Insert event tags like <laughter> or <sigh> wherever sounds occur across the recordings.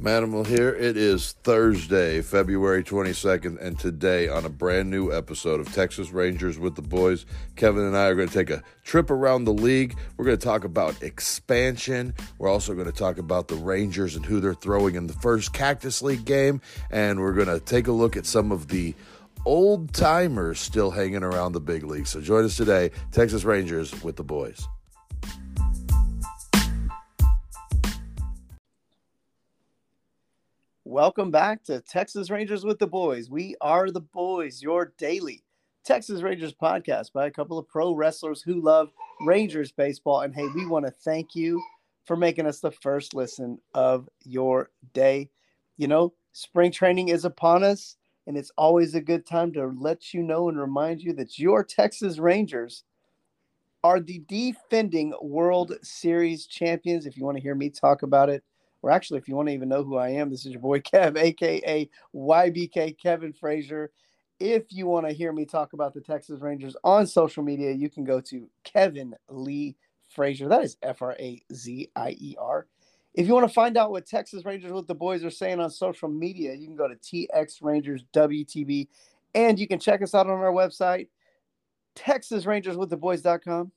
Manimal here. It is Thursday, February 22nd, and today on a brand new episode of Texas Rangers with the Boys, Kevin and I are going to take a trip around the league. We're going to talk about expansion. We're also going to talk about the Rangers and who they're throwing in the first Cactus League game, and we're going to take a look at some of the old timers still hanging around the big league. So join us today, Texas Rangers with the Boys. Welcome back to Texas Rangers with the Boys. We are the Boys, your daily Texas Rangers podcast by a couple of pro wrestlers who love Rangers baseball. And hey, we want to thank you for making us the first listen of your day. You know, spring training is upon us, and it's always a good time to let you know and remind you that your Texas Rangers are the defending World Series champions. If you want to hear me talk about it, or actually, if you want to even know who I am, this is your boy <laughs> Kev, aka YBK Kevin Frazier. If you want to hear me talk about the Texas Rangers on social media, you can go to Kevin Lee Frazier. That is F R A Z I E R. If you want to find out what Texas Rangers with the boys are saying on social media, you can go to TX Rangers and you can check us out on our website, TexasRangersWithTheBoys.com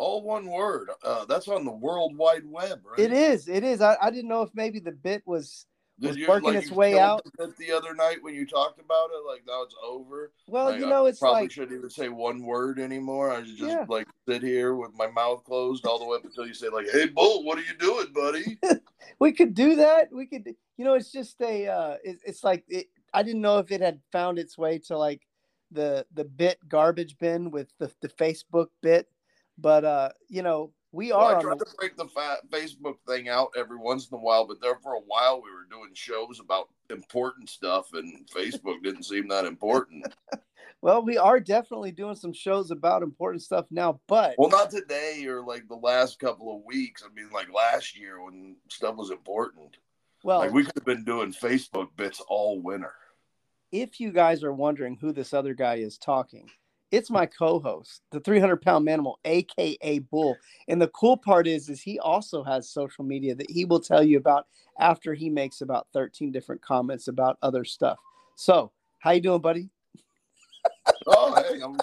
all one word. Uh, that's on the World Wide Web, right? It is. It is. I, I didn't know if maybe the bit was, was you, working like its way out. The, the other night when you talked about it, like now it's over. Well, like, you know, I it's probably like shouldn't even say one word anymore. I should just Yeah. like sit here with my mouth closed all the way up until you say like, "Hey, Bull, what are you doing, buddy?" <laughs> we could do that. We could, you know, it's just a, uh, it, it's like it, I didn't know if it had found its way to like the the bit garbage bin with the the Facebook bit, but uh, you know, we Well, are I tried the, to break the fa- Facebook thing out every once in a while, but there for a while we were doing shows about important stuff, and Facebook <laughs> didn't seem that important. <laughs> well, we are definitely doing some shows about important stuff now, but Well, not today or like the last couple of weeks. I mean, like last year when stuff was important. well, like we could have been doing Facebook bits all winter. if you guys are wondering who this other guy is talking, it's my co-host, the 300 pound manimal, aka Bull. And the cool part is, is he also has social media that he will tell you about after he makes about 13 different comments about other stuff. So, how you doing, buddy? Oh, hey, I'm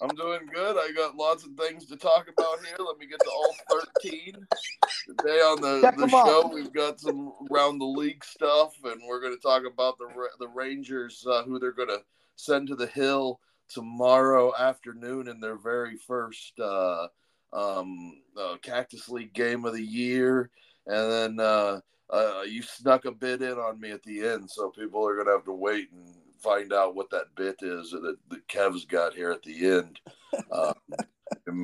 I'm doing good. I got lots of things to talk about here. Let me get to all 13. Today on the, Check the show, we've got some round the league stuff, and we're going to talk about the the Rangers, uh, who they're going to send to the hill tomorrow afternoon in their very first uh, um, uh, Cactus League game of the year. And then uh, uh, you snuck a bit in on me at the end, so people are going to have to wait and find out what that bit is that, that Kev's got here at the end. <laughs> Um,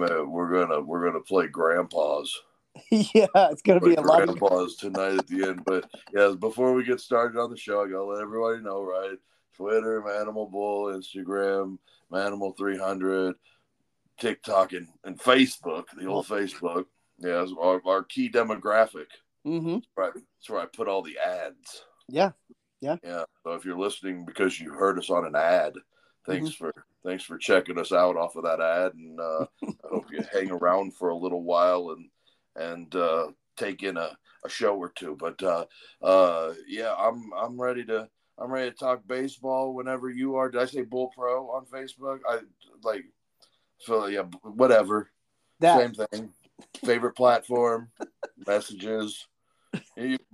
uh, we're gonna we're gonna play grandpas. <laughs> yeah, it's gonna be a lot of pause tonight at the end. But yes, before we get started on the show, I gotta let everybody know, right? Twitter, Manimal Bull, Instagram, Manimal three hundred, TikTok, and, and Facebook, the old Facebook. Yeah, it's our, our key demographic. hmm Right, that's where I put all the ads. Yeah. Yeah. Yeah. So if you're listening because you heard us on an ad, thanks for thanks for checking us out off of that ad, and uh, I hope you hang around for a little while and and uh, take in a, a show or two. But uh, uh, yeah, I'm I'm ready to I'm ready to talk baseball whenever you are. Did I say Bull Pro on Facebook? I like so yeah, whatever. That Same thing. Favorite platform, <laughs> messages,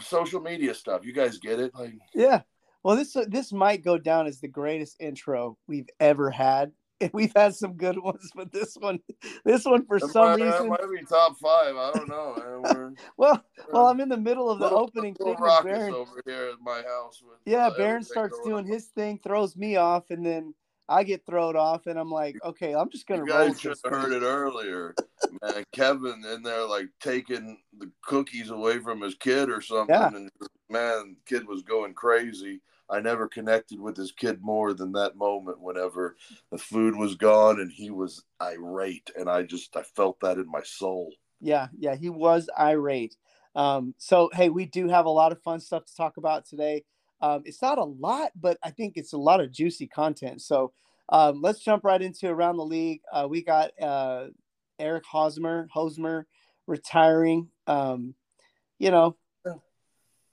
social media stuff. You guys get it? Like Yeah. Well, this uh, this might go down as the greatest intro we've ever had. <laughs> We've had some good ones, but this one, this one for That some might, reason. might be top five. I don't know. <laughs> Well, well, I'm in the middle of the little, opening little thing Baron. over here at my house. With, Yeah, uh, Baron starts doing his thing, throws me off, and then I get thrown off, and I'm like, okay, I'm just gonna You roll. guys should have heard it earlier. Man, <laughs> Kevin in there like taking the cookies away from his kid or something. Yeah. And man, kid was going crazy. I never connected with this kid more than that moment whenever the food was gone and he was irate. And I just, I felt that in my soul. Yeah, yeah, he was irate. Um, so hey, we do have a lot of fun stuff to talk about today. Um, it's not a lot, but I think it's a lot of juicy content. So um, let's jump right into around the league. Uh, we got uh, Eric Hosmer, Hosmer retiring. Um, you know,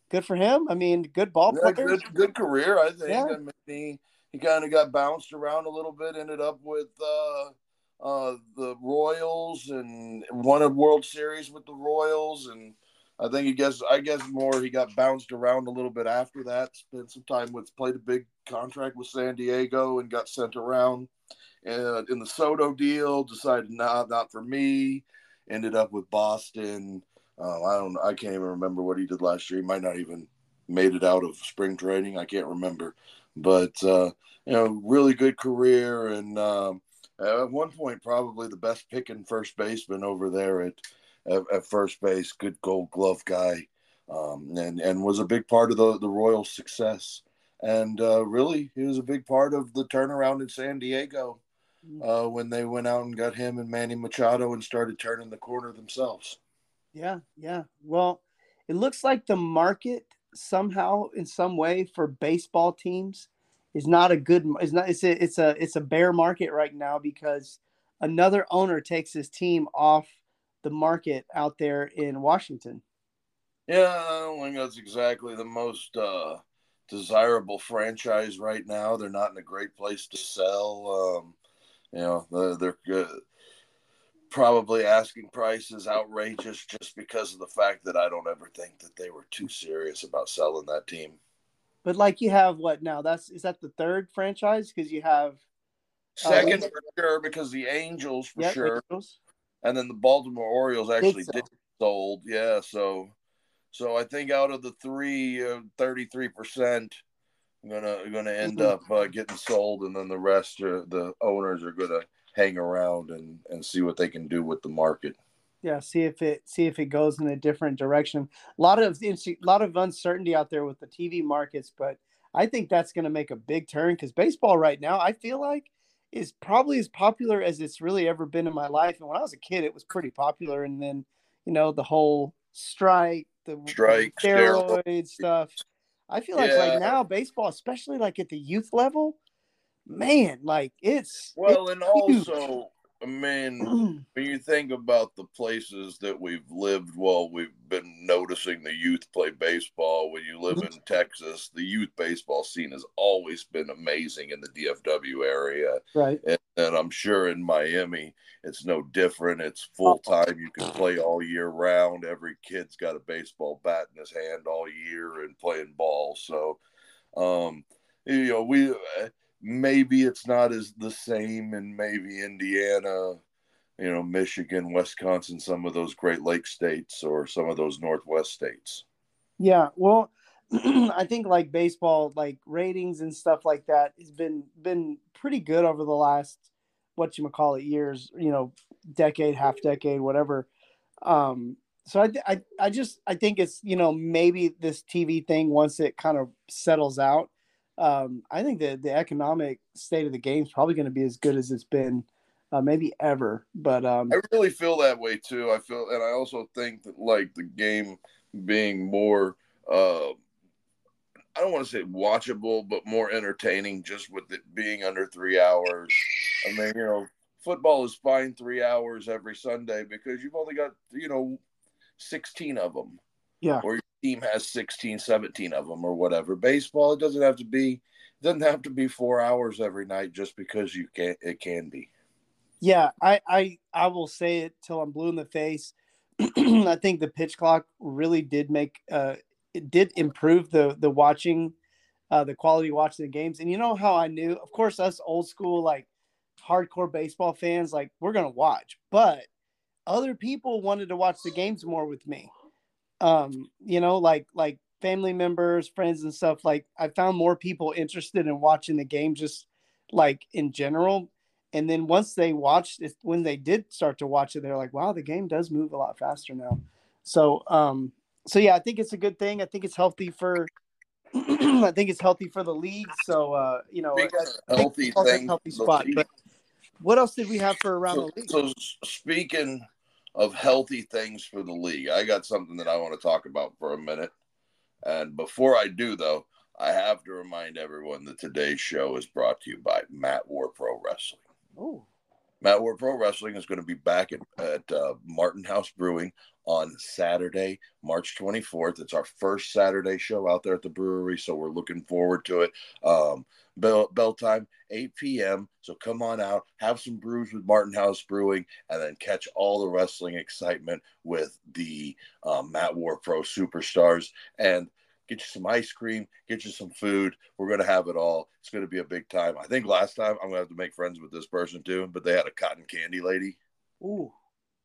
good for him. I mean, good ball Yeah, player. good, good career, I think. Yeah. I mean, he, he kind of got bounced around a little bit, ended up with uh, uh, the Royals and won a World Series with the Royals. And I think he guess I guess more he got bounced around a little bit after that. Spent some time with played a big contract with San Diego and got sent around. And in the Soto deal, decided nah, not for me. Ended up with Boston. Uh, I don't. I can't even remember what he did last year. He might not even made it out of spring training. I can't remember, but uh, you know, really good career, and um, at one point probably the best pick in first baseman over there at at, at first base. Good Gold Glove guy, um, and and was a big part of the the Royals' success. And uh, really, he was a big part of the turnaround in San Diego uh, when they went out and got him and Manny Machado and started turning the corner themselves. Yeah, yeah. Well, it looks like the market somehow, in some way, for baseball teams is not a good. Is not. It's a. It's a. It's a bear market right now because another owner takes his team off the market out there in Washington. Yeah, I don't think that's exactly the most uh, desirable franchise right now. They're not in a great place to sell. Um, you know, they're, they're good. Probably asking prices outrageous just because of the fact that I don't ever think that they were too serious about selling that team. But like you have what now? That's is that the third franchise because you have Second Uh, for sure because the Angels for yeah, sure, Angels. And then the Baltimore Orioles actually sell. did sold. Yeah, so so I think out of the three, uh, 33 percent gonna gonna end Mhm. up uh, getting sold, and then the rest are the owners are gonna hang around and and see what they can do with the market. Yeah, see if it see if it goes in a different direction. A lot of a lot of uncertainty out there with the TV markets, but I think that's going to make a big turn because baseball right now, I feel like, is probably as popular as it's really ever been in my life. And when I was a kid, it was pretty popular. And then, you know, the whole strike, the Strike, steroid steroid. stuff. I feel like Yeah. right now, baseball, especially like at the youth level, man, like it's Well, and huge. also, I mean, <clears throat> when you think about the places that we've lived while we've been noticing the youth play baseball, when you live in Texas, the youth baseball scene has always been amazing in the DFW area. right. And, and I'm sure in Miami, it's no different. It's full time. You can play all year round. Every kid's got a baseball bat in his hand all year and playing ball. So, um, you know, we uh, maybe it's not as the same in maybe Indiana, you know, Michigan, Wisconsin, some of those Great Lake states or some of those Northwest states. Yeah, well, <clears throat> I think like baseball, like ratings and stuff like that has been been pretty good over the last what you call it years, you know, decade, half decade, whatever. Um, so I, I I just I think it's you know maybe this TV thing once it kind of settles out, um, I think that the economic state of the game is probably going to be as good as it's been, uh, maybe ever. But um, I really feel that way too. I feel, and I also think that like the game being more, uh, I don't want to say watchable, but more entertaining, just with it being under three hours. I mean, you know, football is fine three hours every Sunday because you've only got you know, sixteen of them, yeah, or team has 16, 17 of them, or whatever. Baseball, it doesn't have to be, doesn't have to be four hours every night just because you can. It can be. Yeah, I, I I will say it till I'm blue in the face. <clears throat> I think the pitch clock really did make uh it did improve the the watching uh the quality watching the games. And you know how I knew, of course, us old school like hardcore baseball fans, like we're gonna watch, but other people wanted to watch the games more with me. Um, you know, like like family members, friends and stuff. Like I found more people interested in watching the game just like in general. And then once they watched it when they did start to watch it they're like wow the game does move a lot faster now. So um so yeah i think it's a good thing. I think it's healthy for <clears throat> i think it's healthy for the league. So uh you know Speaking I of think healthy it's also a things, healthy spot but what else did we have for around so, the league? so speaking of healthy things for the league, I got something that I want to talk about for a minute. And before I do, though, I have to remind everyone that today's show is brought to you by Matt Ward Pro Wrestling. oh Matt Ward Pro Wrestling is going to be back at, at uh, Martin House Brewing on Saturday, March 24th. It's our first Saturday show out there at the brewery, so we're looking forward to it. Um, bell, bell time, 8 p.m. So come on out, have some brews with Martin House Brewing, and then catch all the wrestling excitement with the um, Matt Ward Pro Superstars. And get you some ice cream, get you some food. We're going to have it all. It's going to be a big time. I think last time I'm going to have to make friends with this person too, but they had a cotton candy lady. Ooh.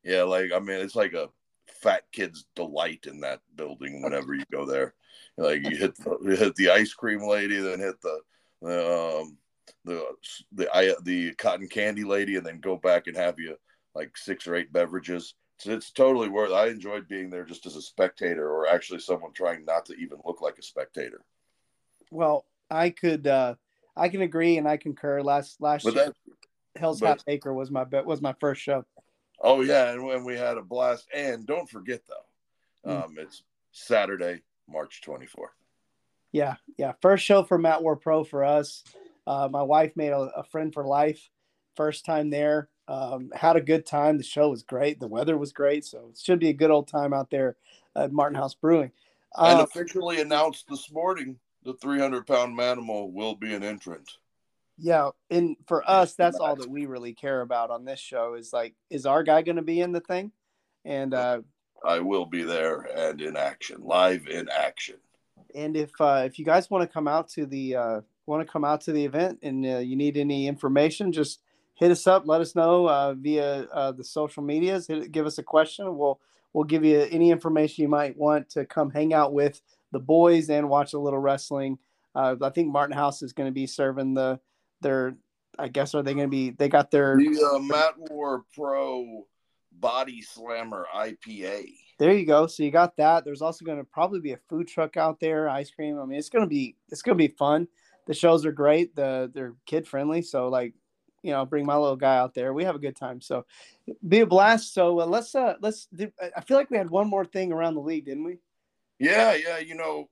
Yeah, like I mean, it's like a fat kid's delight in that building whenever you go there. Like you hit the, <laughs> you hit the ice cream lady, then hit the the um, the the the cotton candy lady, and then go back and have you like six or eight beverages it's totally worth. I enjoyed being there just as a spectator, or actually someone trying not to even look like a spectator. Well, I could, uh I can agree and I concur. Last last but year, that, Hell's but, Half Acre was my was my first show. Oh yeah, and when we had a blast, and don't forget though, mm. um, it's Saturday, March twenty fourth. Yeah, yeah, first show for Matt Ward Pro for us. Uh, my wife made a, a friend for life. First time there. Um, had a good time. The show was great. The weather was great. So it should be a good old time out there at Martin House Brewing. and uh, officially announced this morning the 300 pound manimal will be an entrant. Yeah. And for us, that's all that we really care about on this show is like, is our guy going to be in the thing? And uh, I will be there and in action, live in action. And if uh, if you guys want to come out to the uh, want to come out to the event and uh, you need any information, just hit us up. Let us know uh, via uh, the social medias. Hit, give us a question. We'll we'll give you any information you might want to come hang out with the boys and watch a little wrestling. Uh, I think Martin House is going to be serving the their. I guess are they going to be? They got their the uh, Matt Ward Pro Body Slammer IPA. There you go. So you got that. There's also going to probably be a food truck out there, ice cream. I mean, it's going to be it's going to be fun. The shows are great. The they're kid friendly. So like you know bring my little guy out there we have a good time so be a blast so uh, let's uh let's i feel like we had one more thing around the league didn't we yeah yeah you know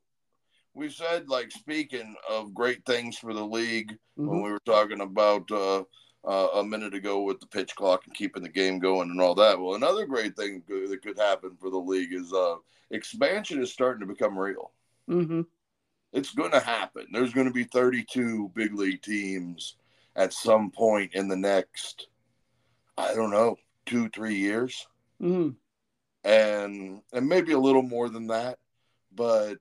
we said like speaking of great things for the league mm-hmm. when we were talking about uh, uh, a minute ago with the pitch clock and keeping the game going and all that well another great thing that could happen for the league is uh expansion is starting to become real mm-hmm. it's going to happen there's going to be 32 big league teams at some point in the next, I don't know, two, three years. Mm-hmm. And and maybe a little more than that. But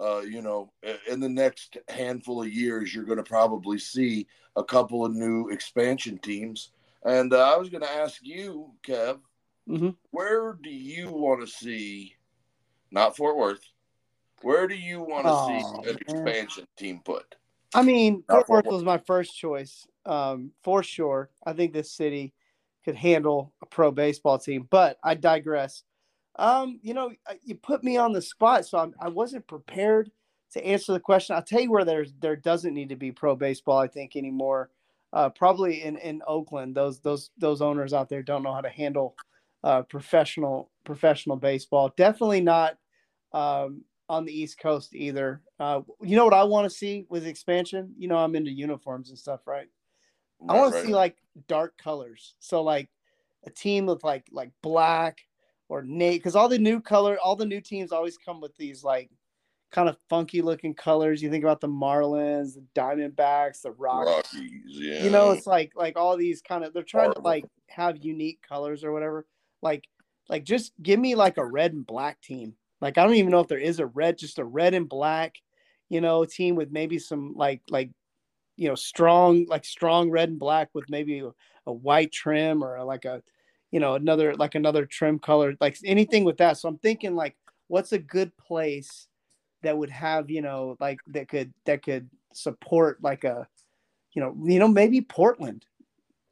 uh, you know, in the next handful of years, you're going to probably see a couple of new expansion teams. And uh, I was going to ask you, Kev, mm-hmm. where do you want to see, not Fort Worth, where do you want to oh, see an expansion team put? I mean, Fort Worth was my first choice um, for sure. I think this city could handle a pro baseball team, but I digress. Um, you know, you put me on the spot, so I'm, I was not prepared to answer the question. I'll tell you where there's there doesn't need to be pro baseball. I think anymore. Uh, probably in in Oakland, those those those owners out there don't know how to handle uh, professional professional baseball. Definitely not um, on the East Coast either. Uh, you know what I want to see with expansion? You know, I'm into uniforms and stuff, right? Right, I want right. to see like dark colors. So like a team with like like black or nate because all the new color, all the new teams always come with these like kind of funky looking colors. You think about the Marlins, the Diamondbacks, the Rockies. Rockies yeah. You know, it's like like all these kind of they're trying to like have unique colors or whatever. Like like just give me like a red and black team. Like I don't even know if there is a red, just a red and black, you know, team with maybe some like like you know strong like strong red and black with maybe a, a white trim or like a you know another like another trim color like anything with that so i'm thinking like what's a good place that would have you know like that could that could support like a you know you know maybe portland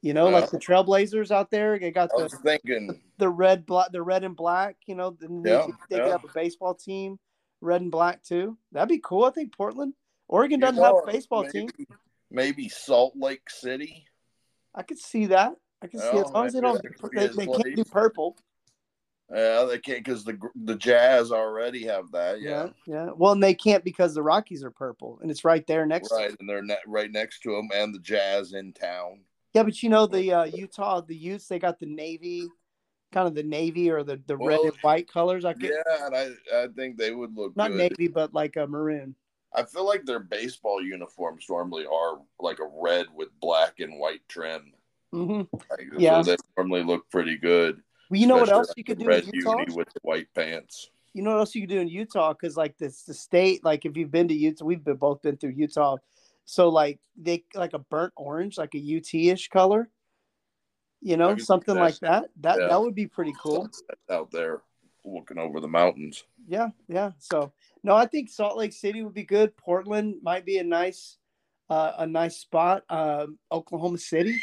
you know like the trailblazers out there they got the thinking the red black the red and black you know yeah, they, they yeah. could have a baseball team red and black too that'd be cool i think portland oregon doesn't you know, have a baseball maybe, team maybe Salt Lake City. I could see that. I can see as long as they don't, they, they can't do purple. Yeah, they can't because the the Jazz already have that. Yeah. yeah, yeah. Well, and they can't because the Rockies are purple, and it's right there next. Right, and they're ne- right next to them, and the Jazz in town. Yeah, but you know the uh, Utah, the Utes, they got the navy, kind of the navy or the, the red and white colors. I get Yeah, and I I think they would look not good. navy, but like a maroon. I feel like their baseball uniforms normally are like a red with black and white trim. Hmm Like, Yeah. so they normally look pretty good. Well, you know what else like you could do red in Utah? uni with the white pants. You know what else you could do in Utah? Because like this, the state, like if you've been to Utah, we've been, both been through Utah. So like they like a burnt orange, like a UT ish color. You know, something like that. That Yeah. that would be pretty cool. Out there looking over the mountains. Yeah, yeah. So no, I think Salt Lake City would be good. Portland might be a nice, uh, a nice spot. Um, Oklahoma City,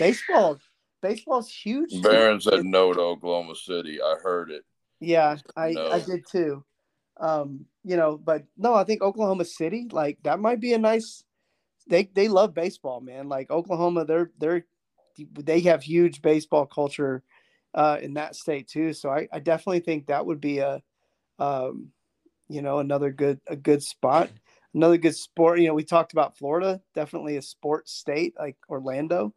baseball, baseball's huge. Barron said no to Oklahoma City. I heard it. Yeah, I No. I did too. Um, you know, but no, I think Oklahoma City, like that might be a nice. They they love baseball, man. Like Oklahoma, they're they're they have huge baseball culture uh, in that state too. So I, I definitely think that would be a, um, you know, another good a good spot, another good sport. You know, we talked about Florida, definitely a sports state like Orlando,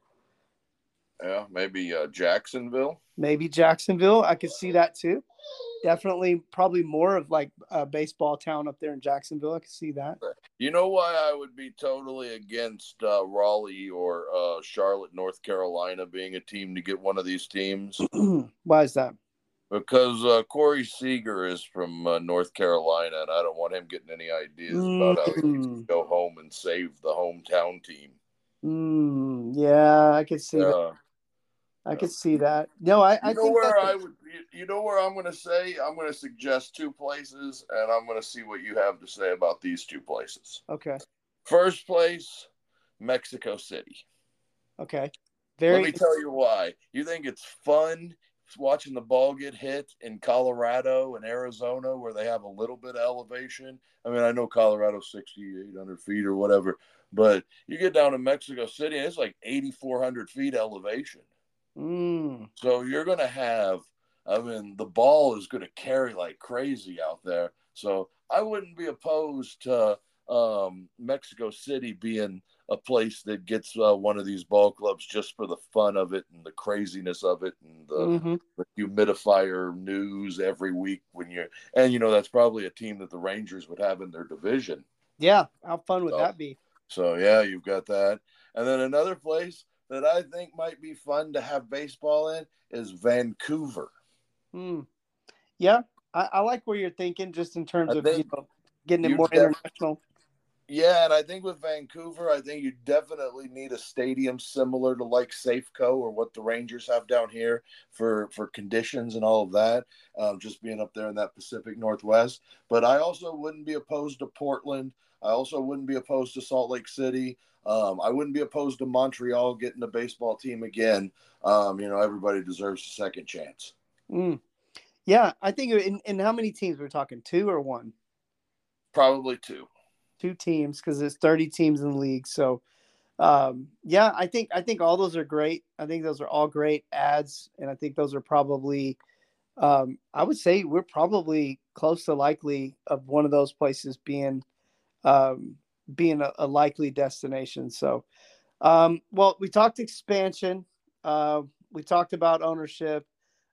Yeah, maybe uh, Jacksonville. maybe Jacksonville. I could see that too. Definitely, probably more of like a baseball town up there in Jacksonville. I could see that. You know why I would be totally against uh, Raleigh or uh, Charlotte, North Carolina being a team to get one of these teams? <clears throat> Why is that? Because uh, Corey Seager is from uh, North Carolina, and I don't want him getting any ideas about how he needs to Mm. go home and save the hometown team. Mm, yeah, I could see that. I could see that. No, I, I you know where I would. You, you know where I'm going to say. I'm going to suggest two places, and I'm going to see what you have to say about these two places. okay. First place, Mexico City. Okay. Very. Let me tell you why. You think it's fun watching the ball get hit in Colorado and Arizona where they have a little bit of elevation? I mean, I know Colorado's 6,800 feet or whatever, but you get down to Mexico City and it's like 8,400 feet elevation. Mm, So you're going to have, I mean, the ball is going to carry like crazy out there. So I wouldn't be opposed to um, Mexico City being a place that gets uh, one of these ball clubs just for the fun of it and the craziness of it and the, mhm. the humidifier news every week when you're, and you know, that's probably a team that the Rangers would have in their division. Yeah. How fun would So- that be? So yeah, you've got that. And then another place that I think might be fun to have baseball in is Vancouver. Mm. Yeah. I, I like where you're thinking just in terms I of, you know, getting it more international. Yeah, and I think with Vancouver, I think you definitely need a stadium similar to like Safeco or what the Rangers have down here for for conditions and all of that. Um, just being up there in that Pacific Northwest. But I also wouldn't be opposed to Portland. I also wouldn't be opposed to Salt Lake City. Um, I wouldn't be opposed to Montreal getting a baseball team again. Um, you know, everybody deserves a second chance. Mm. Yeah. I think in, in how many teams we're talking? Two or one? Probably two. two teams because there's 30 teams in the league. So um yeah, I think I think all those are great. I think those are all great ads and I think those are probably um I would say we're probably close to likely of one of those places being um being a, a likely destination. So um well we talked expansion, uh we talked about ownership.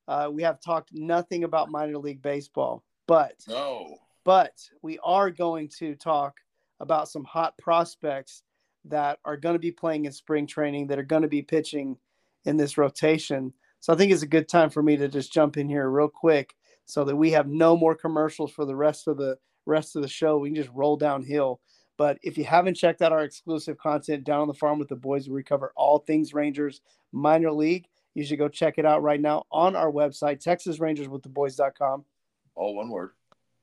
Uh, we have talked nothing about minor league baseball, but No. but we are going to talk about some hot prospects that are going to be playing in spring training that are going to be pitching in this rotation. So I think it's a good time for me to just jump in here real quick so that we have no more commercials for the rest of the rest of the show. We can just roll downhill. But if you haven't checked out our exclusive content down on the farm with the boys, we cover all things Rangers minor league, you should go check it out right now on our website, TexasRangersWithTheBoys.com All one word.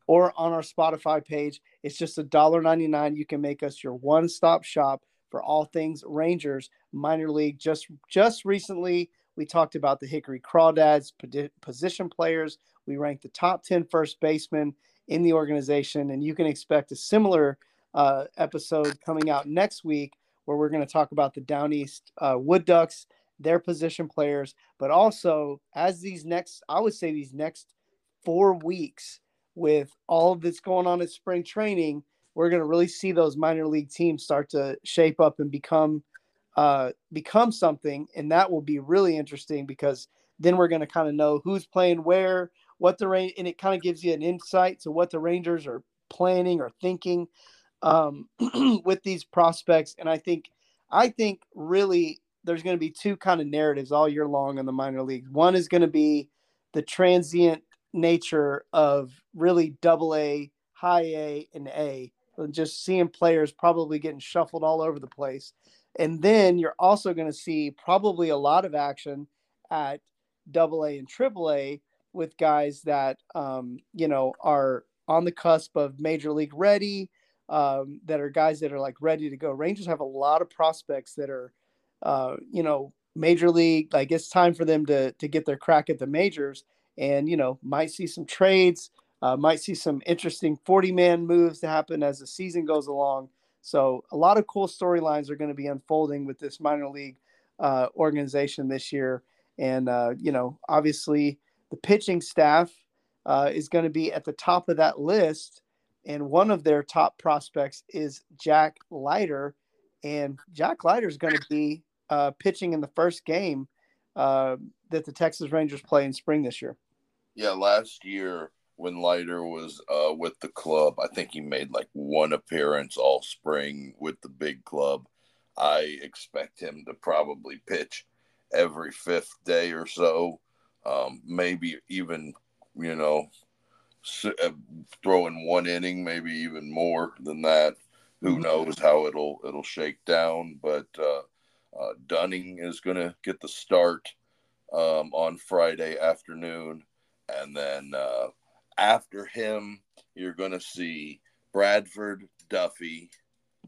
or on our Spotify page. It's just a dollar ninety nine. You can make us your one stop shop for all things Rangers minor league. Just just recently, we talked about the Hickory Crawdads position players. We ranked the top 10 first basemen in the organization, and you can expect a similar uh, episode coming out next week where we're going to talk about the Down East uh, Wood Ducks, their position players, but also as these next, I would say these next four weeks with all of this going on at spring training, we're going to really see those minor league teams start to shape up and become uh, become something, and that will be really interesting because then we're going to kind of know who's playing where, what the range, and it kind of gives you an insight to what the Rangers are planning or thinking um, <clears throat> with these prospects. And I think, I think really there's going to be two kind of narratives all year long in the minor leagues. One is going to be the transient nature of really double A, high A, and A, and just seeing players probably getting shuffled all over the place. And then you're also going to see probably a lot of action at double A and triple A with guys that, um, you know, are on the cusp of major league ready, um, that are guys that are like ready to go. Rangers have a lot of prospects that are, uh, you know, major league. Like it's time for them to to get their crack at the majors, and you know, might see some trades, uh, might see some interesting forty man moves to happen as the season goes along. So a lot of cool storylines are going to be unfolding with this minor league uh, organization this year, and uh, you know, obviously the pitching staff uh, is going to be at the top of that list. And one of their top prospects is Jack Leiter. And Jack Leiter is going to be uh, pitching in the first game uh, that the Texas Rangers play in spring this year. Yeah, last year when Leiter was uh, with the club, I think he made like one appearance all spring with the big club. I expect him to probably pitch every fifth day or so, um, maybe even you know, uh, throwing one inning, maybe even more than that. Who mm-hmm. knows how it'll it'll shake down? But uh, uh, Dunning is going to get the start um, on Friday afternoon, and then uh, after him, you're going to see Bradford, Duffy,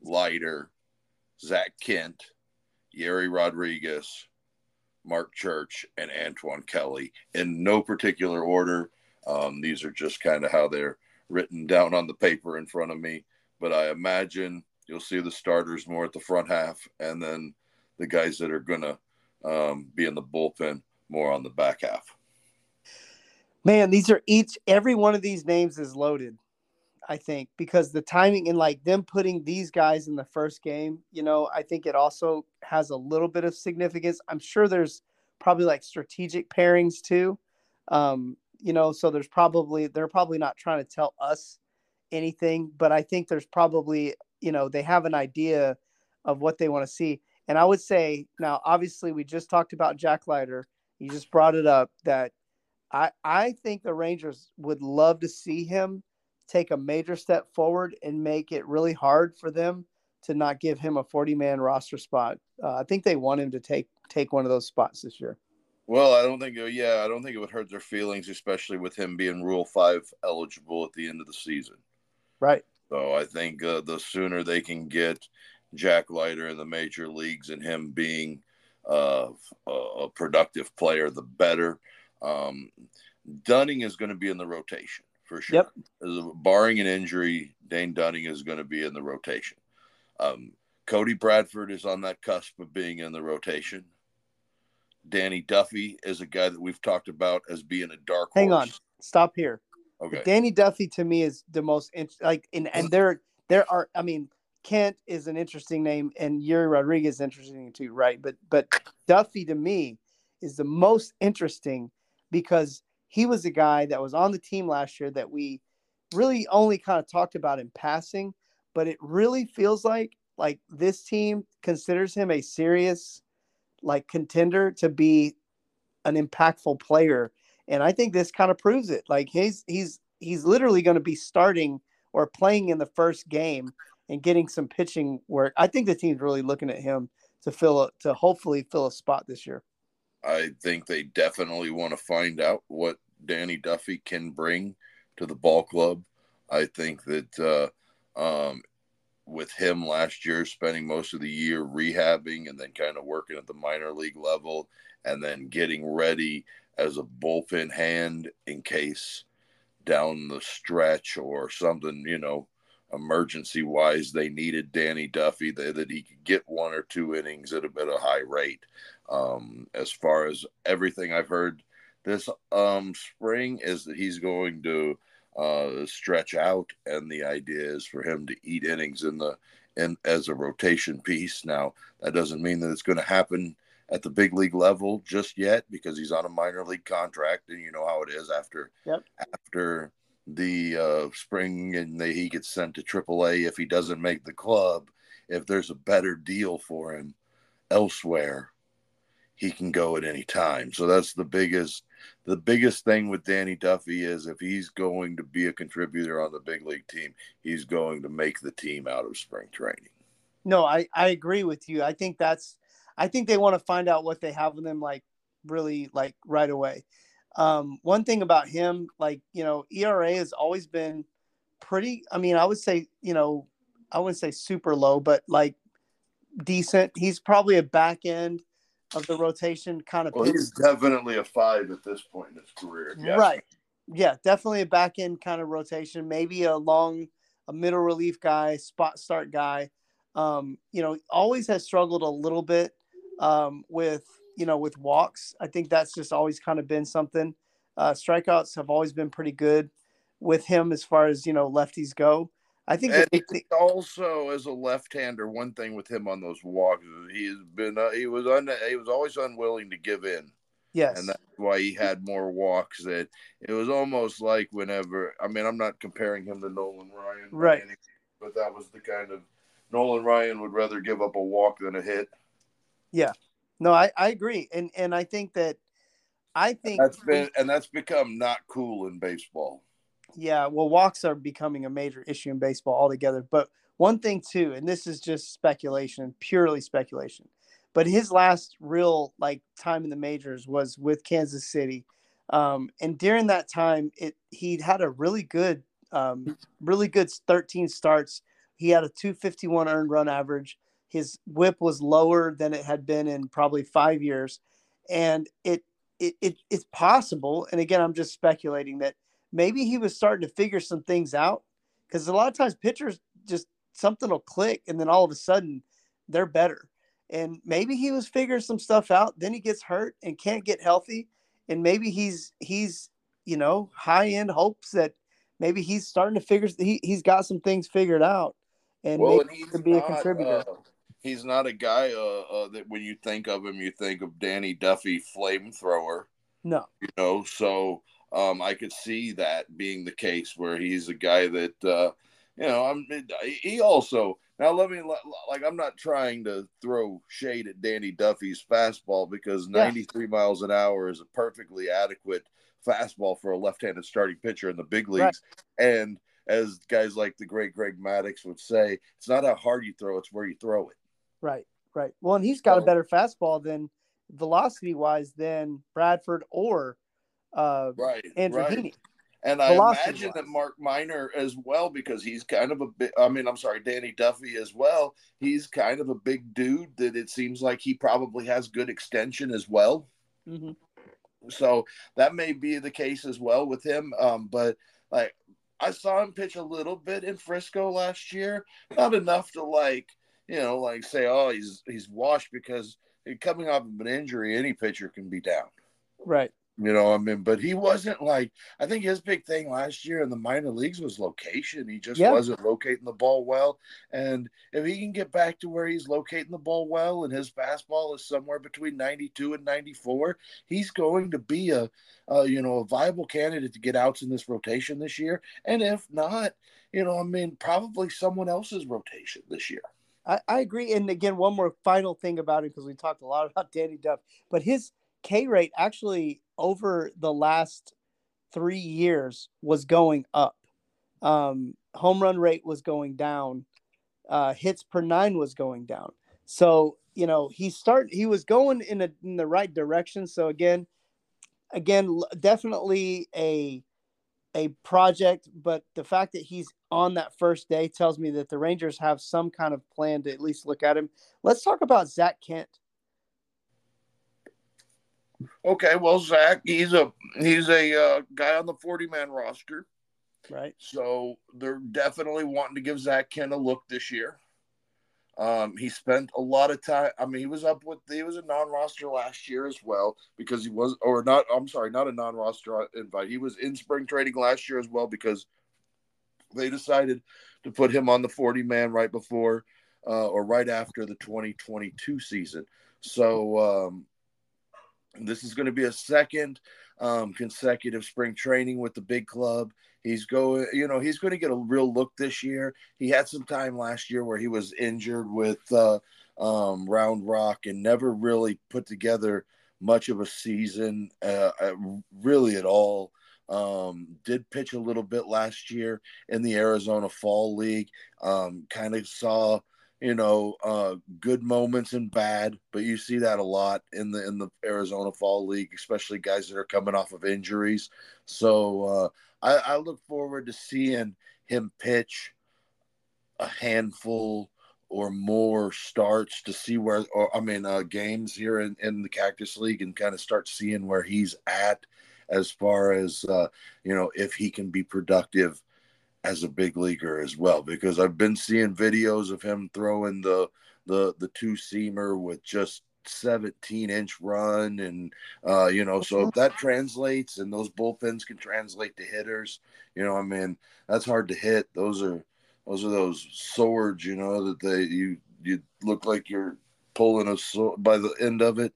Leiter, Zach Kent, Yerry Rodriguez, Marc Church, and Antoine Kelly in no particular order. Um, these are just kind of how they're written down on the paper in front of me. But I imagine you'll see the starters more at the front half, and then the guys that are going to um, be in the bullpen more on the back half. Man, these are each, every one of these names is loaded. I think because the timing and like them putting these guys in the first game, you know, I think it also has a little bit of significance. I'm sure there's probably like strategic pairings too. Um, you know, so there's probably they're probably not trying to tell us anything, but I think there's probably, you know, they have an idea of what they want to see. And I would say now, obviously, we just talked about Jack Leiter. You just brought it up that I I think the Rangers would love to see him take a major step forward and make it really hard for them to not give him a 40 man roster spot. Uh, I think they want him to take take one of those spots this year. Well, I don't think, yeah, I don't think it would hurt their feelings, especially with him being Rule Five eligible at the end of the season. Right. So I think uh, the sooner they can get Jack Leiter in the major leagues and him being uh, a productive player, the better. Um, Dunning is going to be in the rotation for sure. Yep. Barring an injury, Dane Dunning is going to be in the rotation. Um, Cody Bradford is on that cusp of being in the rotation. Danny Duffy is a guy that we've talked about as being a dark. Hang horse. on, stop here. Okay. Danny Duffy to me is the most like, in, and there there are. I mean, Kent is an interesting name, and Yuri Rodriguez is interesting too, right? But but Duffy to me is the most interesting because he was a guy that was on the team last year that we really only kind of talked about in passing, but it really feels like like this team considers him a serious like contender to be an impactful player. And I think this kind of proves it. Like he's he's he's literally going to be starting or playing in the first game and getting some pitching work. I think the team's really looking at him to fill a, to hopefully fill a spot this year. I think they definitely want to find out what Danny Duffy can bring to the ball club. I think that uh, um, with him last year, spending most of the year rehabbing and then kind of working at the minor league level and then getting ready as a bullpen hand in case down the stretch or something, you know, emergency wise, they needed Danny Duffy that, that he could get one or two innings at a bit of high rate. Um, as far as everything I've heard this um, spring is that he's going to uh, stretch out, and the idea is for him to eat innings in the and as a rotation piece. Now that doesn't mean that it's going to happen at the big league level just yet because he's on a minor league contract, and you know how it is after yep. after the uh, spring and the, he gets sent to AAA if he doesn't make the club. If there's a better deal for him elsewhere, he can go at any time. So that's the biggest the biggest thing with Danny Duffy is if he's going to be a contributor on the big league team, he's going to make the team out of spring training. No, I I agree with you. I think that's I think they want to find out what they have in them like really like right away. Um, one thing about him, like you know, ERA has always been pretty. I mean, I would say you know, I wouldn't say super low, but like decent. He's probably a back end of the rotation kind of. Well, he's definitely a five at this point in his career. Yes. Right. Yeah, definitely a back end kind of rotation. Maybe a long, a middle relief guy, spot start guy. Um, you know, always has struggled a little bit um, with you know with walks. I think that's just always kind of been something. Uh, strikeouts have always been pretty good with him as far as you know lefties go. I think and also as a left-hander, one thing with him on those walks is he's been uh, he was un, he was always unwilling to give in. Yes, and that's why he had more walks. That it was almost like whenever I mean I'm not comparing him to Nolan Ryan, right? but that was the kind of Nolan Ryan would rather give up a walk than a hit. Yeah, no, I, I agree, and and I think that I think that's been and that's become not cool in baseball. Yeah, well, walks are becoming a major issue in baseball altogether. But one thing too, and this is just speculation, purely speculation, but his last real like time in the majors was with Kansas City, um, and during that time, it he had a really good, um, really good 13 starts. He had a 251 earned run average. His WHIP was lower than it had been in probably five years, and it it, it it's possible. And again, I'm just speculating that maybe he was starting to figure some things out because a lot of times pitchers just something will click and then all of a sudden they're better. And maybe he was figuring some stuff out. Then he gets hurt and can't get healthy. And maybe he's he's you know high end hopes that maybe he's starting to figure he he's got some things figured out and well, maybe and he can be not, a contributor. Uh, he's not a guy uh, uh, that when you think of him, you think of Danny Duffy, flamethrower. No, you know, so um, I could see that being the case where he's a guy that, uh, you know, I'm. He also now let me like I'm not trying to throw shade at Danny Duffy's fastball because 93 yeah. miles an hour is a perfectly adequate fastball for a left-handed starting pitcher in the big leagues, right. and as guys like the great Greg Maddux would say, it's not how hard you throw; it's where you throw it. Right, right. Well, and he's got so, a better fastball than velocity-wise than Bradford or uh, right, Andrew right. Heaney. And I imagine that Mark Minor as well, because he's kind of a. I mean, I'm sorry, Danny Duffy as well. He's kind of a big dude that it seems like he probably has good extension as well. Mm-hmm. So that may be the case as well with him. Um, but like I saw him pitch a little bit in Frisco last year, not enough to like you know like say oh he's he's washed because coming off of an injury, any pitcher can be down. Right. You know, I mean, but he wasn't like I think his big thing last year in the minor leagues was location. He just wasn't locating the ball well. And if he can get back to where he's locating the ball well and his fastball is somewhere between 92 and 94, he's going to be a, a you know, a viable candidate to get outs in this rotation this year. And if not, you know, I mean, probably someone else's rotation this year. I, I agree. And again, one more final thing about it because we talked a lot about Danny Duff, but his K rate actually over the last three years was going up. Um, home run rate was going down. Uh, hits per nine was going down. So you know he start he was going in a, in the right direction. So again, again, definitely a a project, but the fact that he's on that first day tells me that the Rangers have some kind of plan to at least look at him. Let's talk about Zach Kent. Okay, well, Zach, he's a he's a uh, guy on the forty man roster, right? So they're definitely wanting to give Zach Kent a look this year. Um, he spent a lot of time. I mean, he was up with he was a non roster last year as well because he was, or not. I'm sorry, not a non roster invite. He was in spring training last year as well because they decided to put him on the 40 man right before uh, or right after the 2022 season. So um, this is going to be a second um, consecutive spring training with the big club. He's going, you know, he's going to get a real look this year. He had some time last year where he was injured with uh, um, Round Rock and never really put together much of a season, uh, uh really at all. Um, did pitch a little bit last year in the Arizona Fall League. Um, kind of saw, you know, uh, good moments and bad, but you see that a lot in the in the Arizona Fall League, especially guys that are coming off of injuries. So uh, I, I look forward to seeing him pitch a handful or more starts to see where, or I mean, uh, games here in, in the Cactus League and kind of start seeing where he's at as far as, uh, you know, if he can be productive as a big leaguer as well. Because I've been seeing videos of him throwing the, the, the two seamer with just 17 inch run and uh you know so if that translates and those bullpens can translate to hitters you know i mean that's hard to hit those are those are those swords you know that they you you look like you're pulling a sword by the end of it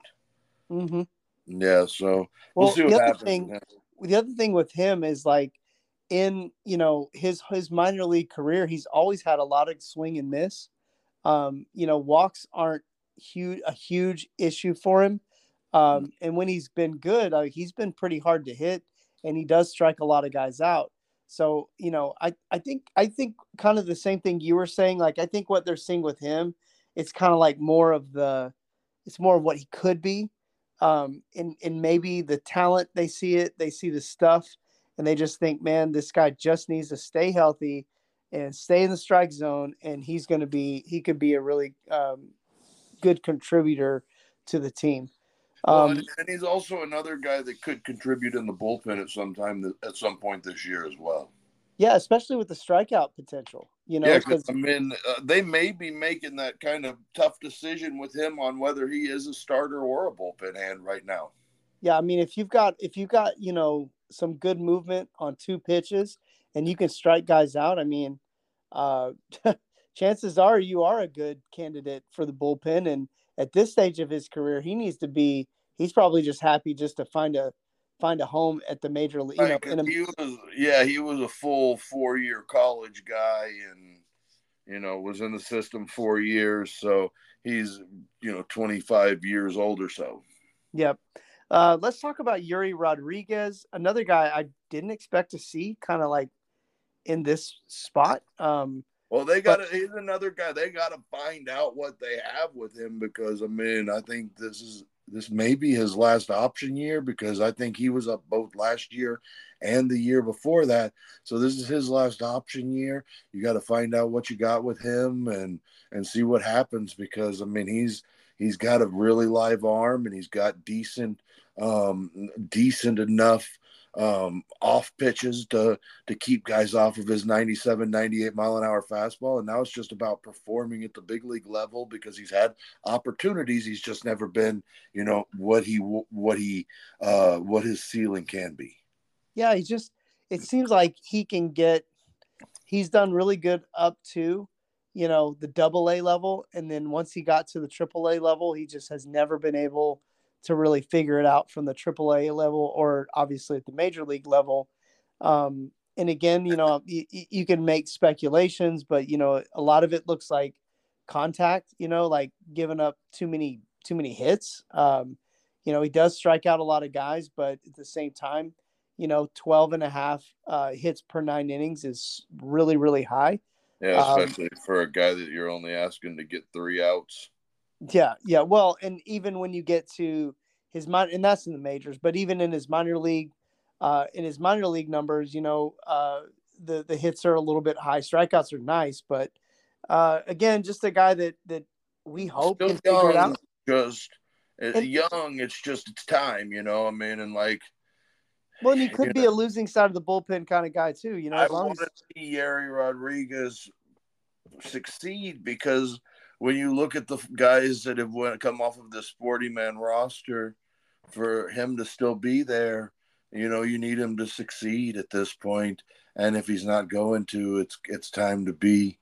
mm-hmm. yeah so we'll, see what happens thing, the other thing with him is like in you know his his minor league career he's always had a lot of swing and miss um you know walks aren't huge a huge issue for him. Um, and when he's been good, uh, he's been pretty hard to hit, and he does strike a lot of guys out. So you know, I I think I think kind of the same thing you were saying. Like I think what they're seeing with him, it's kind of like more of the, it's more of what he could be, um, and and maybe the talent they see it, they see the stuff, and they just think, man, this guy just needs to stay healthy and stay in the strike zone, and he's going to be he could be a really um, good contributor to the team. Um, well, and, he's also another guy that could contribute in the bullpen at some time at some point this year as well. Yeah, especially with the strikeout potential. You know, yeah, because I mean, uh, they may be making that kind of tough decision with him on whether he is a starter or a bullpen hand right now. Yeah, I mean, if you've got if you've got you know some good movement on two pitches and you can strike guys out, I mean, uh, <laughs> chances are you are a good candidate for the bullpen. And at this stage of his career, he needs to be. He's probably just happy just to find a find a home at the major league. You know, a, he was, yeah, he was a full four year college guy, and you know was in the system four years, so he's you know twenty five years old or so. Yep. Uh, let's talk about Yerry Rodriguez, another guy I didn't expect to see, kind of like in this spot. Um, well, they got he's another guy. They got to find out what they have with him because, I mean, I think this is, this may be his last option year because I think he was up both last year and the year before that. So this is his last option year. You got to find out what you got with him and, and see what happens because, I mean, he's, he's got a really live arm and he's got decent, um, decent enough um, off pitches to to keep guys off of his 97 98 mile an hour fastball. And now it's just about performing at the big league level because he's had opportunities. He's just never been you know what he what he uh what his ceiling can be. Yeah he just it seems like he can get he's done really good up to you know the double a level. And then once he got to the triple a level he just has never been able to really figure it out from the AAA level or obviously at the major league level. Um, and again, you know, you, you can make speculations, but you know, a lot of it looks like contact. You know, like giving up too many too many hits. Um, you know, he does strike out a lot of guys, but at the same time, you know, 12 and a half uh, hits per nine innings is really, really high. Yeah, um, especially um, for a guy that you're only asking to get three outs. Yeah, yeah. Well, and even when you get to his minor, and that's in the majors, but even in his minor league, uh, in his minor league numbers, you know, uh, the the hits are a little bit high. Strikeouts are nice, but uh, again, just a guy that that we hope Still can young, figure it out. Just and, young, it's just it's time, you know. I mean, and like. Well, and he could be know, a losing side of the bullpen kind of guy too. You know, I want to see Yerry Rodriguez succeed because when you look at the guys that have went, come off of the forty man roster, for him to still be there, you know, you need him to succeed at this point. And if he's not going to, it's it's time to be,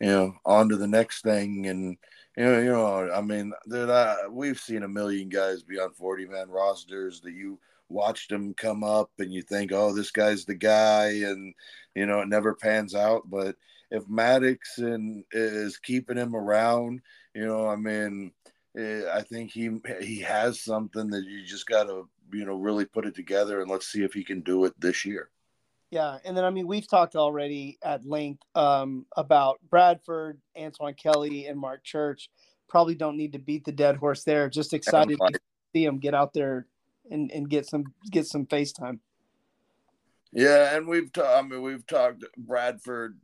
you know, on to the next thing. And, you know, you know, I mean, dude, I, we've seen a million guys be on 40 man rosters that you watched them come up and you think, oh, this guy's the guy. And, you know, it never pans out. But if Maddox and is keeping him around, you know, I mean, eh, I think he he has something that you just got to you know really put it together and let's see if he can do it this year. Yeah, and then I mean we've talked already at length um, about Bradford, Antoine Kelly, and Marc Church. Probably don't need to beat the dead horse there. Just excited to see him get out there and, and get some get some FaceTime. Yeah, and we've ta- I mean we've talked Bradford.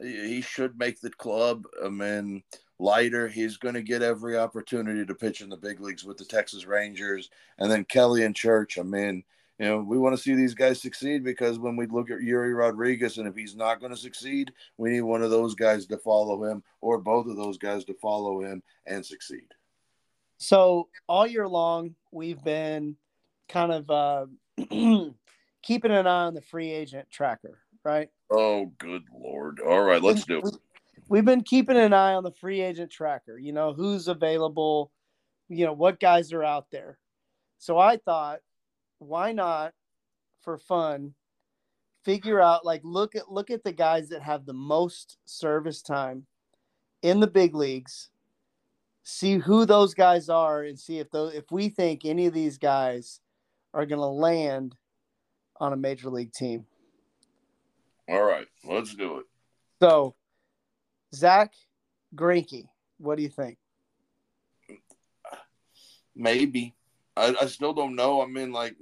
He should make the club. I mean, lighter. He's going to get every opportunity to pitch in the big leagues with the Texas Rangers. And then Kelly and Church. I mean, you know, we want to see these guys succeed because when we look at Yerry Rodriguez, and if he's not going to succeed, we need one of those guys to follow him or both of those guys to follow him and succeed. So all year long, we've been kind of uh, <clears throat> keeping an eye on the free agent tracker, right? Oh, good lord! All right, let's do it we've been keeping an eye on the free agent tracker, you know, who's available, you know, what guys are out there. So I thought, why not for fun figure out like look at look at the guys that have the most service time in the big leagues see who those guys are and see if those if we think any of these guys are going to land on a major league team all right let's do it so Zack Greinke, what do you think? Maybe. I, I still don't know. I mean, like,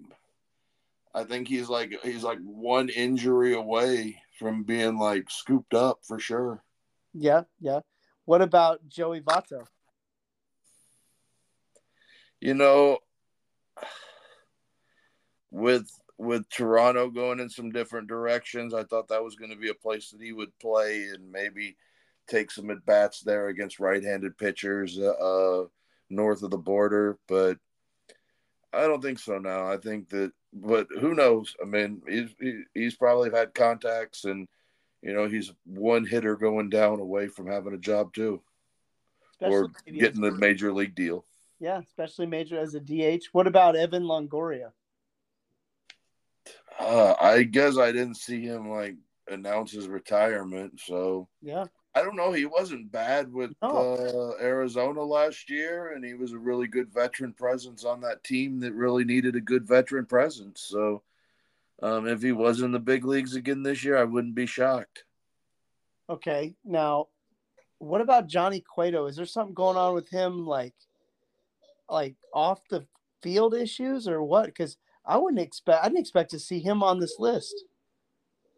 I think he's like he's like one injury away from being like scooped up for sure. Yeah, yeah. What about Joey Votto? You know, with with Toronto going in some different directions, I thought that was going to be a place that he would play and maybe take some at bats there against right-handed pitchers uh, north of the border, but I don't think so now. I think that, but who knows? I mean, he's he, he's probably had contacts, and you know, he's one hitter going down away from having a job too, especially or getting the major league deal. Yeah, especially major as a DH. What about Evan Longoria? Uh, I guess I didn't see him like announce his retirement, so yeah, I don't know. He wasn't bad with uh, Arizona last year, and he was a really good veteran presence on that team that really needed a good veteran presence. So, um, if he was in the big leagues again this year, I wouldn't be shocked. Okay, now, what about Johnny Cueto? Is there something going on with him, like, like off the field issues, or what? Because I wouldn't expect. I didn't expect to see him on this list.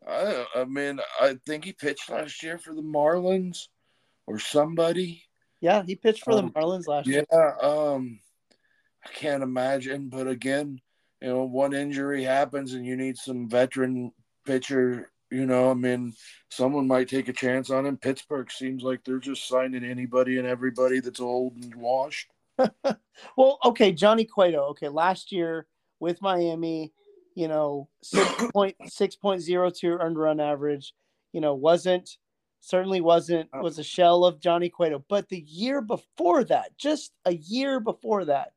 I, I mean, I think he pitched last year for the Marlins or somebody. Yeah, he pitched for um, the Marlins last yeah, year. Yeah, um, I can't imagine. But again, you know, one injury happens and you need some veteran pitcher. You know, I mean, someone might take a chance on him. Pittsburgh seems like they're just signing anybody and everybody that's old and washed. <laughs> well, okay, Johnny Cueto. Okay, last year with Miami, you know, 6.6.02 <coughs> earned run average, you know, wasn't certainly wasn't oh. was a shell of Johnny Cueto. But the year before that, just a year before that,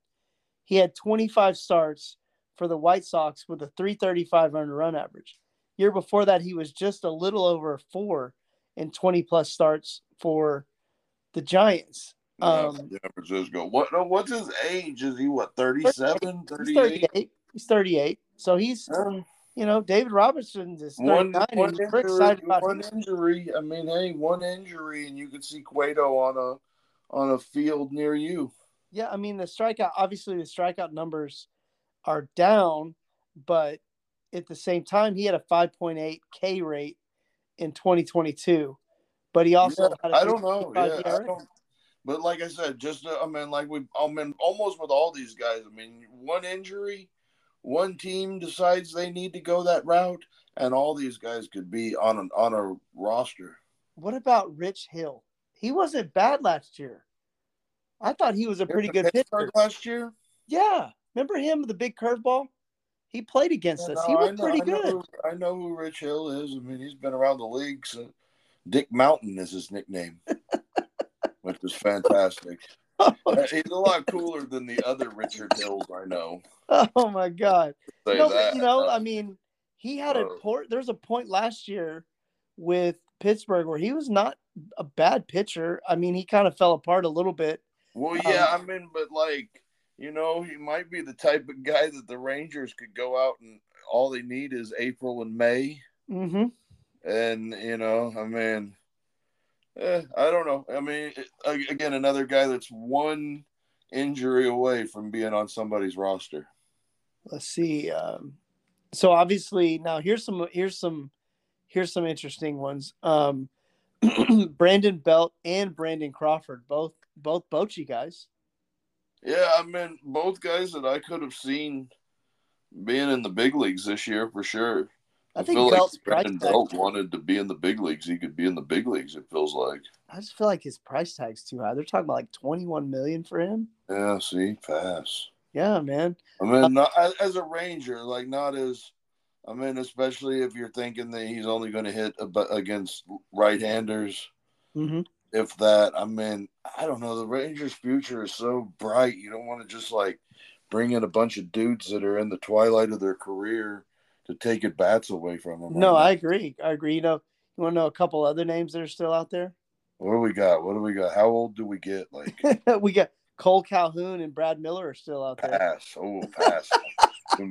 he had 25 starts for the White Sox with a 335 earned run average. Year before that, he was just a little over four in 20 plus starts for the Giants. Um, San Francisco. What? What's his age? Is he what? 37, 38? 38. He's 38. So he's, um, you know, David Robertson is 39. One, one injury, excited about one him. injury. I mean, hey, one injury, and you could see Cueto on a on a field near you. Yeah, I mean the strikeout. Obviously, the strikeout numbers are down, but at the same time, he had a 5.8 K rate in 2022. But he also yeah, I don't know. Yeah, I don't, but like I said, just uh, I mean, like we, I mean, almost with all these guys. I mean, one injury one team decides they need to go that route, and all these guys could be on an on a roster. What about Rich Hill? He wasn't bad last year. I thought he was a pretty good pitcher last year. Yeah, remember him, the big curveball? He played against yeah, us. No, he was know, pretty I good. Know who, I know who Rich Hill is. I mean, he's been around the league since Dick Mountain is his nickname, <laughs> which is fantastic. <laughs> He's a lot cooler than the other Richard Hills I know. Oh my god! No, You know, that. you know, I mean, he had a uh, port. There's a point last year with Pittsburgh where he was not a bad pitcher. I mean, he kind of fell apart a little bit. well, yeah, um, I mean, but like, you know, he might be the type of guy that the Rangers could go out and all they need is April and May. Mm-hmm. And you know, I mean, eh, I don't know. I mean, again, another guy that's one injury away from being on somebody's roster. Let's see. Um, so obviously, now here's some here's some here's some interesting ones. Um, <clears throat> Brandon Belt and Brandon Crawford, both both Bochy guys. Yeah, I mean, both guys that I could have seen being in the big leagues this year for sure. I think feel Belt's like Brandon price tag- Belt wanted to be in the big leagues. He could be in the big leagues. It feels like. I just feel like his price tag's too high. They're talking about like 21 million for him. Yeah. See, pass. Yeah, man. I mean, not as, a Ranger, like not as. I mean, especially if you're thinking that he's only going to hit ab- against right-handers, hmm if that. I mean, I don't know. The Rangers' future is so bright. You don't want to just like bring in a bunch of dudes that are in the twilight of their career to take at bats away from them. No, I agree. I agree. You know, you want to know a couple other names that are still out there? What do we got? What do we got? How old do we get? Like <laughs> we got Cole Calhoun and Brad Miller are still out there. pass. Oh, pass. <laughs>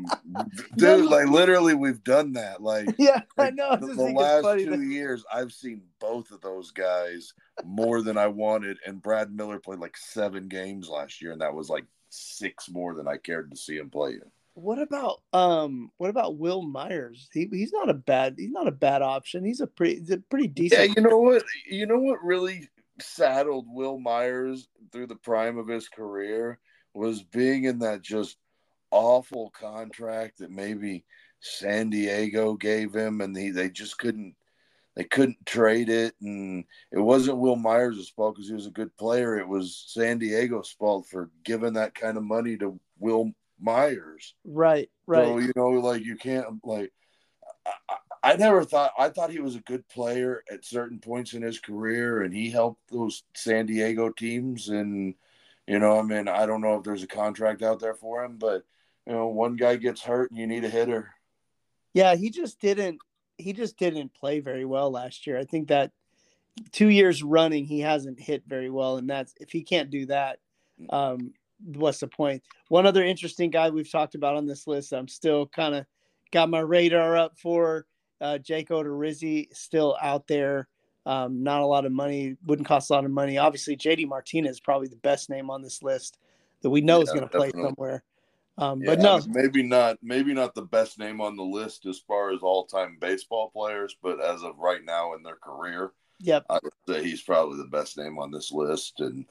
Dude, like literally, we've done that. Like <laughs> Yeah, I know. The, the last two that- years, I've seen both of those guys more than I wanted. And Brad Miller played like seven games last year, and that was like six more than I cared to see him play in. What about um? What about Wil Myers? He he's not a bad he's not a bad option. He's a pretty he's a pretty decent. Yeah, you know what? You know what really saddled Wil Myers through the prime of his career was being in that just awful contract that maybe San Diego gave him, and he, they just couldn't they couldn't trade it, and it wasn't Wil Myers' fault because he was a good player. It was San Diego's fault for giving that kind of money to Wil Myers. Right, right. So you know, like you can't like. I, I- never thought. I thought he was a good player at certain points in his career, and he helped those San Diego teams. And you know, I mean, I don't know if there's a contract out there for him, but you know, one guy gets hurt and you need a hitter. Yeah, he just didn't he just didn't play very well last year. I think that two years running he hasn't hit very well, and that's if he can't do that, um, what's the point? One other interesting guy we've talked about on this list, I'm still kind of got my radar up for uh, Jake Odorizzi, still out there. Um, not a lot of money, wouldn't cost a lot of money. Obviously, JD Martinez is probably the best name on this list that we know is going to play somewhere. Um, Yeah, but no, maybe not. Maybe not the best name on the list as far as all-time baseball players, but as of right now in their career, yep. I would say he's probably the best name on this list. And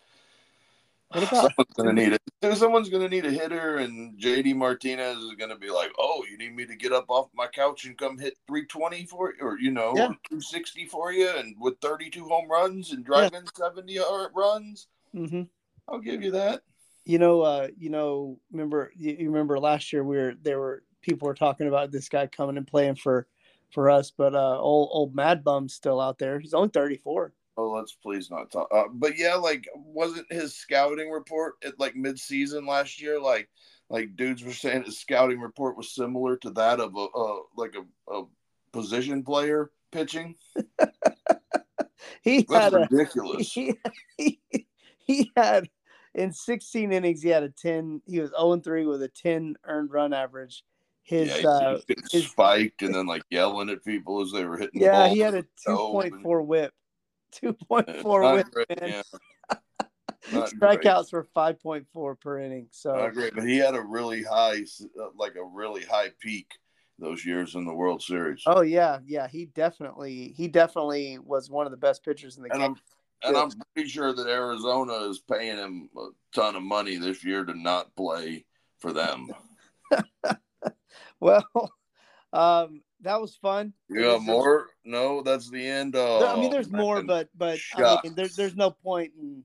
What about someone's gonna need it. <laughs> Someone's gonna need a hitter, and JD Martinez is gonna be like, "Oh, you need me to get up off my couch and come hit 320 for you, or you know, Yeah. 260 for you, and with 32 home runs and drive in 70 yard runs, hmm I'll give you that." You know, uh, you know, remember you, you remember last year we were there were people were talking about this guy coming and playing for for us, but uh old old Mad Bum's still out there. He's only 34. Oh, let's please not talk. Uh, but yeah, like, wasn't his scouting report at like mid-season last year? Like, like dudes were saying his scouting report was similar to that of a uh, like a, a position player pitching. <laughs> He That's had a ridiculous. he, he, he had in 16 innings he had a 10 he was 0 3 with a 10 earned run average. His yeah, uh his- spiked and then like yelling at people as they were hitting. yeah, he had a Oh, 2.4 whip. Uh, 2.4 not whip, great, man. yeah. <laughs> Strikeouts were 5.4 per inning. So Not great, but he had a really high, uh, like a really high peak those years in the World Series. Oh yeah, yeah. He definitely he definitely was one of the best pitchers in the and game. I'm and I'm pretty sure that Arizona is paying him a ton of money this year to not play for them. <laughs> Well, <laughs> um, that was fun. You got more? No, that's the end. Of, I mean, there's more, but but I mean, there's there's no point in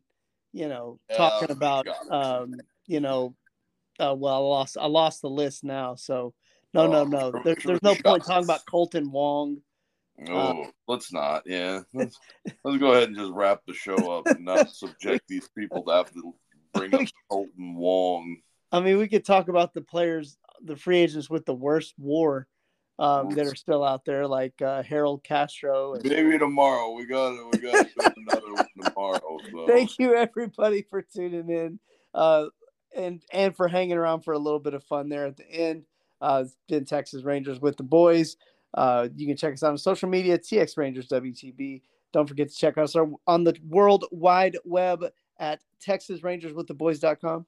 you know Yeah, talking about um you know uh, well I lost I lost the list now so no no Oh, no there, there's no point talking about Kolten Wong Oh, uh, let's not. Yeah, <laughs> let's, let's go ahead and just wrap the show up and not subject these people to have to bring up Kolten Wong. I mean, we could talk about the players, the free agents with the worst war um, that are still out there, like uh, Harold Castro. And... Maybe tomorrow. We got we got <laughs> another one tomorrow. So. Thank you, everybody, for tuning in, uh, and and for hanging around for a little bit of fun there at the end. Uh, it's been Texas Rangers with the boys. Uh, you can check us out on social media, TX Rangers WTB. Don't forget to check us out on the World Wide Web at TexasRangersWithTheBoys.com.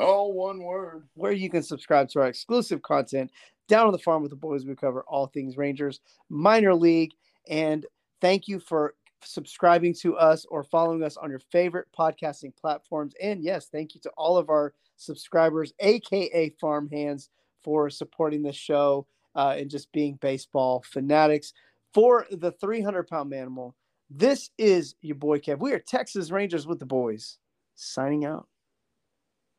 All one word. Where you can subscribe to our exclusive content. Down on the farm with the boys, we cover all things Rangers, minor league, and thank you for subscribing to us or following us on your favorite podcasting platforms. And yes, thank you to all of our subscribers, aka farm hands, for supporting the show uh, and just being baseball fanatics. For the 300 pound manimal, this is your boy Kev. We are Texas Rangers with the boys. Signing out.